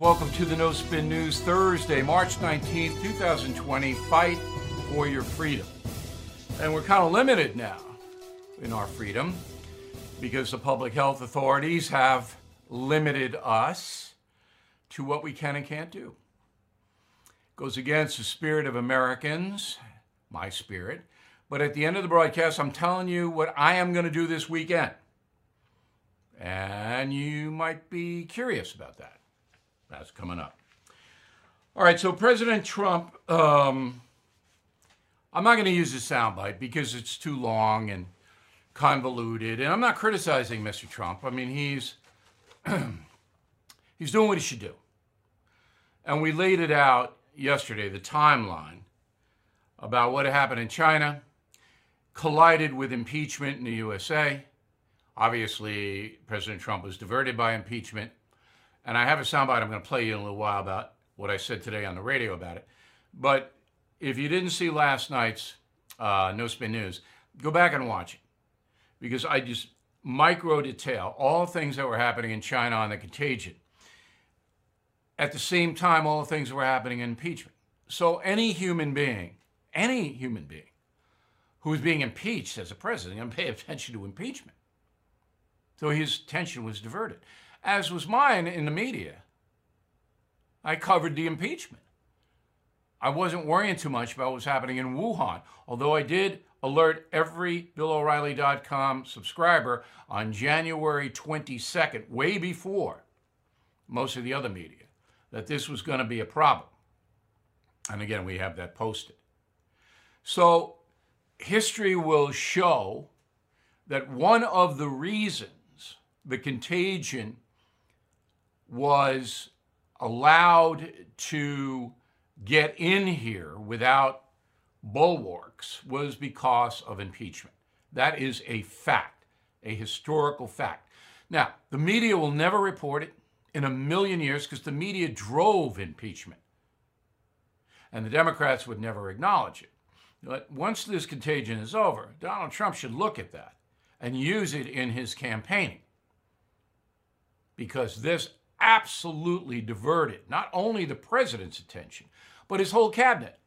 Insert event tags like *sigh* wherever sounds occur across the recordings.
Welcome to the No Spin News Thursday, March 19th, 2020. Fight for your freedom. And we're kind of limited now in our freedom because the public health authorities have limited us to what we can and can't do. Goes against the spirit of Americans, my spirit. But at the end of the broadcast, I'm telling you what I am going to do this weekend. And you might be curious about that. That's coming up. All right, so President Trump, um, I'm not going to use the soundbite because it's too long and convoluted, and I'm not criticizing Mr. Trump. I mean, he's *clears throat* he's doing what he should do, and we laid it out yesterday, the timeline about what happened in China, collided with impeachment in the USA. Obviously, President Trump was diverted by impeachment. And I have a soundbite I'm going to play you in a little while about what I said today on the radio about it. But if you didn't see last night's uh, No Spin News, go back and watch it because I just micro detail all things that were happening in China on the contagion. At the same time, all the things were happening in impeachment. So any human being, any human being who is being impeached as a president, going to pay attention to impeachment. So his attention was diverted as was mine in the media. I covered the impeachment. I wasn't worrying too much about what was happening in Wuhan, although I did alert every BillO'Reilly.com subscriber on January 22nd, way before most of the other media, that this was going to be a problem. And again, we have that posted. So history will show that one of the reasons the contagion was allowed to get in here without bulwarks was because of impeachment. That is a fact, a historical fact. Now, the media will never report it in a million years because the media drove impeachment. And the Democrats would never acknowledge it. But once this contagion is over, Donald Trump should look at that and use it in his campaigning. Because this absolutely diverted not only the president's attention, but his whole cabinet.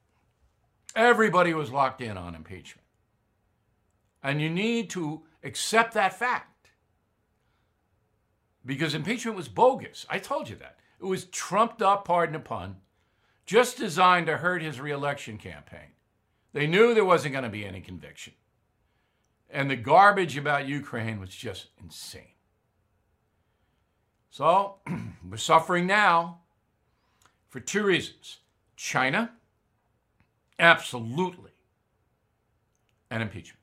Everybody was locked in on impeachment. And you need to accept that fact. Because impeachment was bogus. I told you that. It was trumped up, pardon the pun, just designed to hurt his reelection campaign. They knew there wasn't going to be any conviction. And the garbage about Ukraine was just insane. So *clears throat* we're suffering now for two reasons China, absolutely, and impeachment.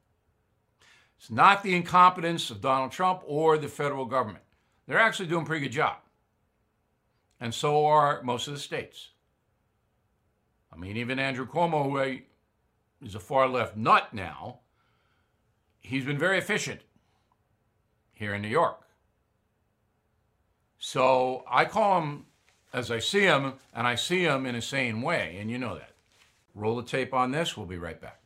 It's not the incompetence of Donald Trump or the federal government. They're actually doing a pretty good job. And so are most of the states. I mean, even Andrew Cuomo, who is a far left nut now, he's been very efficient here in New York. So I call him as I see him, and I see him in a sane way, and you know that. Roll the tape on this. We'll be right back.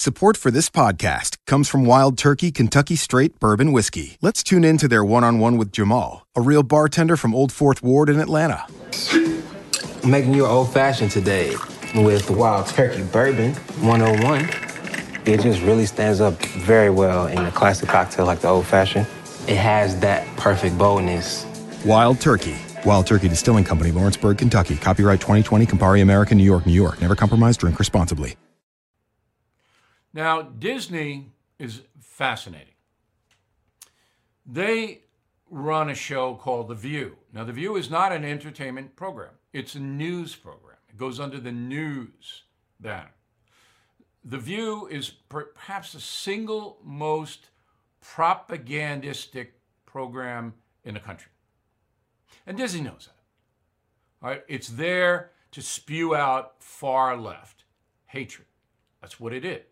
Support for this podcast comes from Wild Turkey Kentucky Straight Bourbon Whiskey. Let's tune in to their one on one with Jamal, a real bartender from Old Fourth Ward in Atlanta. I'm making you old fashioned today with Wild Turkey Bourbon 101. It just really stands up very well in a classic cocktail like the old fashioned it has that perfect boldness. Wild Turkey. Wild Turkey Distilling Company, Lawrenceburg, Kentucky. Copyright 2020, Campari American, New York, New York. Never compromise, drink responsibly. Now, Disney is fascinating. They run a show called The View. Now, The View is not an entertainment program, it's a news program. It goes under the news banner. The View is perhaps the single most propagandistic program in the country. And Disney knows that. All right? It's there to spew out far left hatred. That's what it is.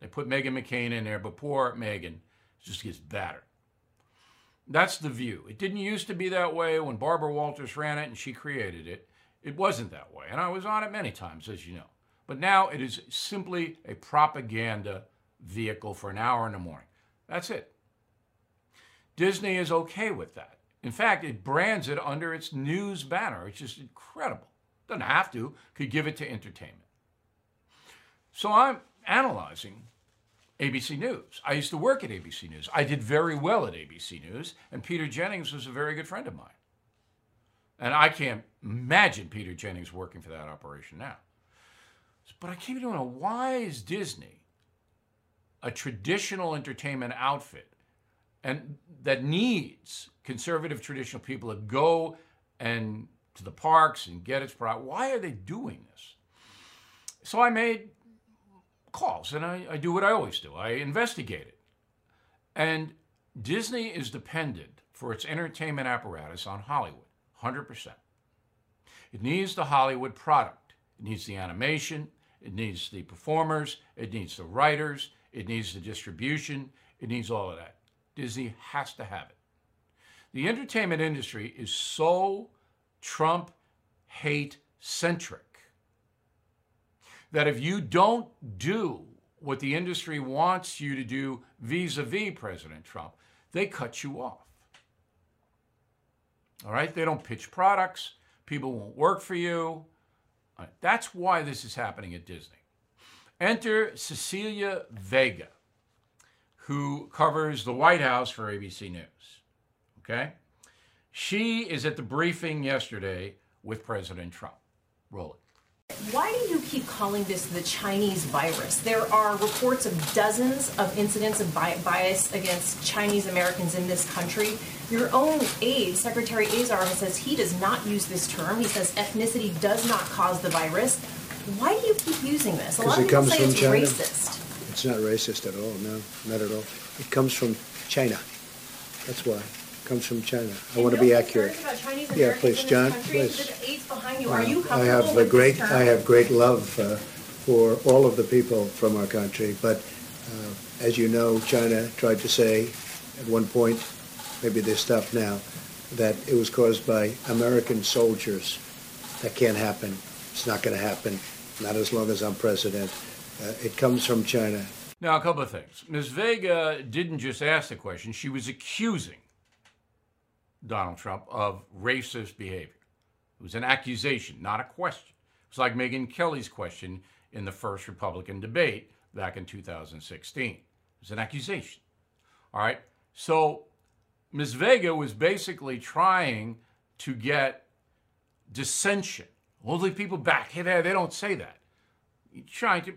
They put Meghan McCain in there, but poor Meghan just gets battered. That's the view. It didn't used to be that way when Barbara Walters ran it and she created it. It wasn't that way. And I was on it many times, as you know. But now it is simply a propaganda vehicle for an hour in the morning. That's it. Disney is okay with that. In fact, it brands it under its news banner. It's just incredible. Doesn't have to, could give it to entertainment. So I'm analyzing ABC News. I used to work at ABC News. I did very well at ABC News, and Peter Jennings was a very good friend of mine. And I can't imagine Peter Jennings working for that operation now. But I keep doing a why is Disney, a traditional entertainment outfit, and that needs conservative traditional people to go and to the parks and get its product. Why are they doing this? So I made calls and I, I do what I always do. I investigate it. And Disney is dependent for its entertainment apparatus on Hollywood. 100%. It needs the Hollywood product. It needs the animation, it needs the performers, it needs the writers, it needs the distribution, it needs all of that. Disney has to have it. The entertainment industry is so Trump hate centric that if you don't do what the industry wants you to do vis a vis President Trump, they cut you off. All right? They don't pitch products. People won't work for you. Right, that's why this is happening at Disney. Enter Cecilia Vega, who covers the White House for ABC News. Okay? She is at the briefing yesterday with President Trump. Roll it. Why do you keep calling this the Chinese virus? There are reports of dozens of incidents of bias against Chinese Americans in this country. Your own aide, Secretary Azar, says he does not use this term. He says ethnicity does not cause the virus. Why do you keep using this? A lot of people say it's China. racist. It's not racist at all. No, not at all. It comes from China. That's why It comes from China. I want to be accurate. Yeah, please, John, please. I have a great, I have great love uh, for all of the people from our country, but uh, as you know, China tried to say at one point, maybe they stopped now, that it was caused by American soldiers. That can't happen. It's not going to happen. Not as long as I'm president. Uh, it comes from China. Now, a couple of things. Ms. Vega didn't just ask the question, she was accusing Donald Trump of racist behavior. It was an accusation, not a question. It was like Megyn Kelly's question in the first Republican debate back in 2016. It was an accusation. All right. So Ms. Vega was basically trying to get dissension. The people back. Hey, they don't say that. Trying to.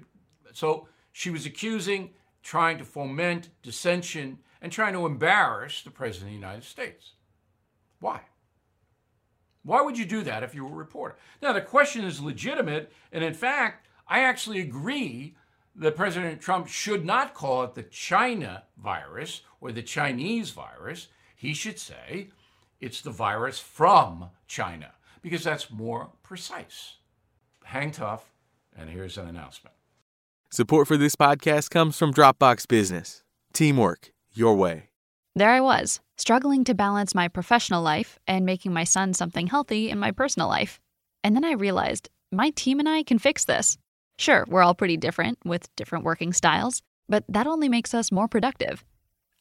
So she was accusing, trying to foment dissension, and trying to embarrass the President of the United States. Why? Why would you do that if you were a reporter? Now, the question is legitimate, and in fact, I actually agree that President Trump should not call it the China virus or the Chinese virus. He should say it's the virus from China because that's more precise. Hang tough, and here's an announcement. Support for this podcast comes from Dropbox Business. Teamwork, your way. There I was, struggling to balance my professional life and making my son something healthy in my personal life. And then I realized my team and I can fix this. Sure, we're all pretty different with different working styles, but that only makes us more productive.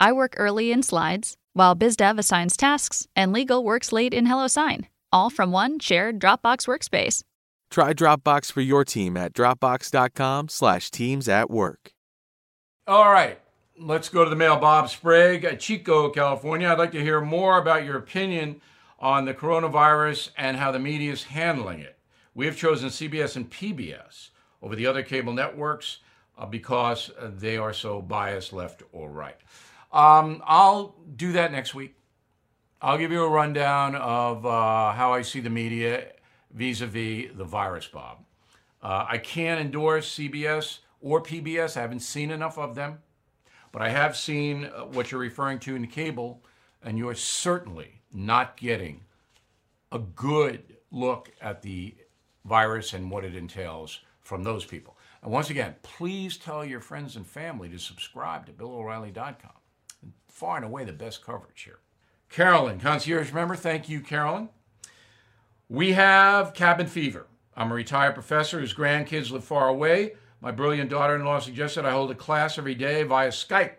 I work early in slides, while BizDev assigns tasks, and legal works late in HelloSign, all from one shared Dropbox workspace. Try Dropbox for your team at dropbox.com/slash teams at work. All right. Let's go to the mail. Bob Sprague at Chico, California. I'd like to hear more about your opinion on the coronavirus and how the media is handling it. We have chosen CBS and PBS over the other cable networks uh, because they are so biased left or right. Um, I'll do that next week. I'll give you a rundown of uh, how I see the media vis a vis the virus, Bob. Uh, I can't endorse CBS or PBS, I haven't seen enough of them. But I have seen uh, what you're referring to in cable, and you're certainly not getting a good look at the virus and what it entails from those people. And once again, please tell your friends and family to subscribe to BillO'Reilly.com. Far and away the best coverage here. Carolyn, concierge member, thank you, Carolyn. We have cabin fever. I'm a retired professor whose grandkids live far away. My brilliant daughter in law suggested I hold a class every day via Skype.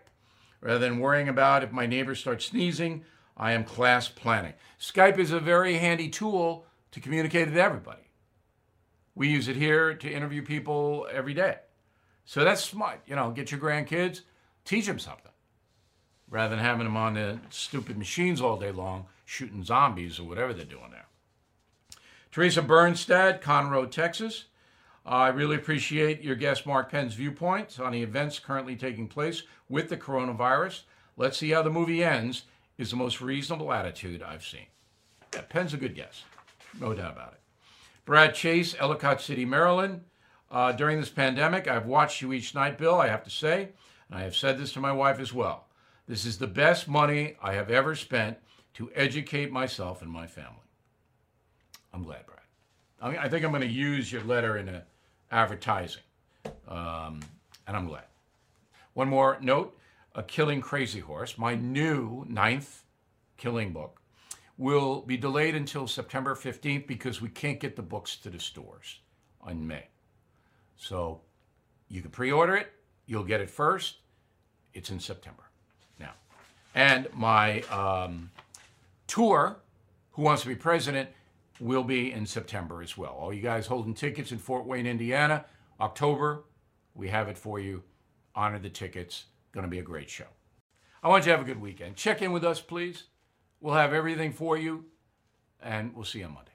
Rather than worrying about if my neighbors start sneezing, I am class planning. Skype is a very handy tool to communicate with everybody. We use it here to interview people every day. So that's smart. You know, get your grandkids, teach them something rather than having them on the stupid machines all day long shooting zombies or whatever they're doing there. Teresa Bernstad, Conroe, Texas. I really appreciate your guest Mark Penn's viewpoints on the events currently taking place with the coronavirus. Let's see how the movie ends is the most reasonable attitude I've seen. Yeah, Penn's a good guess, no doubt about it. Brad Chase, Ellicott City, Maryland. Uh, during this pandemic, I've watched you each night, Bill, I have to say, and I have said this to my wife as well. This is the best money I have ever spent to educate myself and my family. I'm glad, Brad. I, mean, I think I'm going to use your letter in a advertising, um, and I'm glad. One more note A Killing Crazy Horse, my new ninth killing book, will be delayed until September 15th because we can't get the books to the stores in May. So you can pre order it, you'll get it first. It's in September now. And my um, tour, Who Wants to Be President, will be in September as well. All you guys holding tickets in Fort Wayne, Indiana, October, we have it for you. Honor the tickets. Going to be a great show. I want you to have a good weekend. Check in with us, please. We'll have everything for you, and we'll see you on Monday.